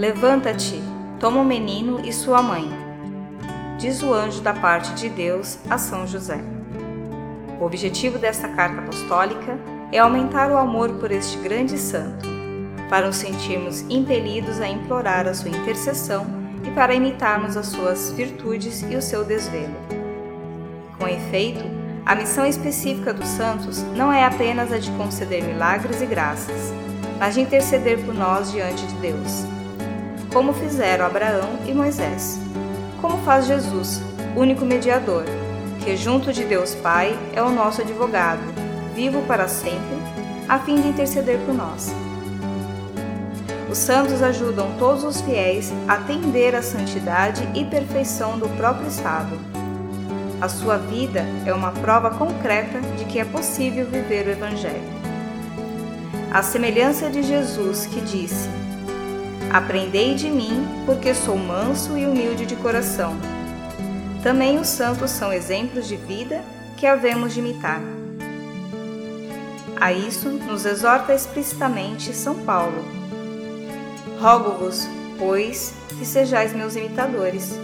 Levanta-te, toma o menino e sua mãe. Diz o anjo da parte de Deus a São José. O objetivo desta carta apostólica é aumentar o amor por este grande santo, para nos sentirmos impelidos a implorar a sua intercessão e para imitarmos as suas virtudes e o seu desvelo. Com efeito, a missão específica dos santos não é apenas a de conceder milagres e graças, mas de interceder por nós diante de Deus como fizeram Abraão e Moisés. Como faz Jesus, único mediador, que junto de Deus Pai é o nosso advogado, vivo para sempre, a fim de interceder por nós. Os santos ajudam todos os fiéis a atender à santidade e perfeição do próprio estado. A sua vida é uma prova concreta de que é possível viver o Evangelho. A semelhança de Jesus que disse: Aprendei de mim, porque sou manso e humilde de coração. Também os santos são exemplos de vida que havemos de imitar. A isso nos exorta explicitamente São Paulo. Rogo-vos, pois, que sejais meus imitadores.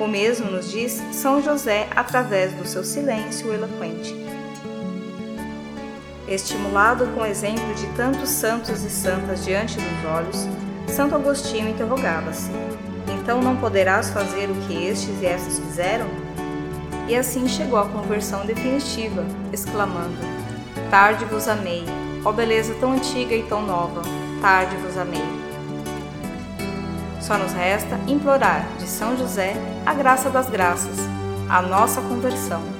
O mesmo nos diz São José através do seu silêncio eloquente. Estimulado com o exemplo de tantos santos e santas diante dos olhos, Santo Agostinho interrogava-se: Então não poderás fazer o que estes e essas fizeram? E assim chegou à conversão definitiva, exclamando: Tarde vos amei, ó beleza tão antiga e tão nova, tarde vos amei. Só nos resta implorar de São José a graça das graças, a nossa conversão.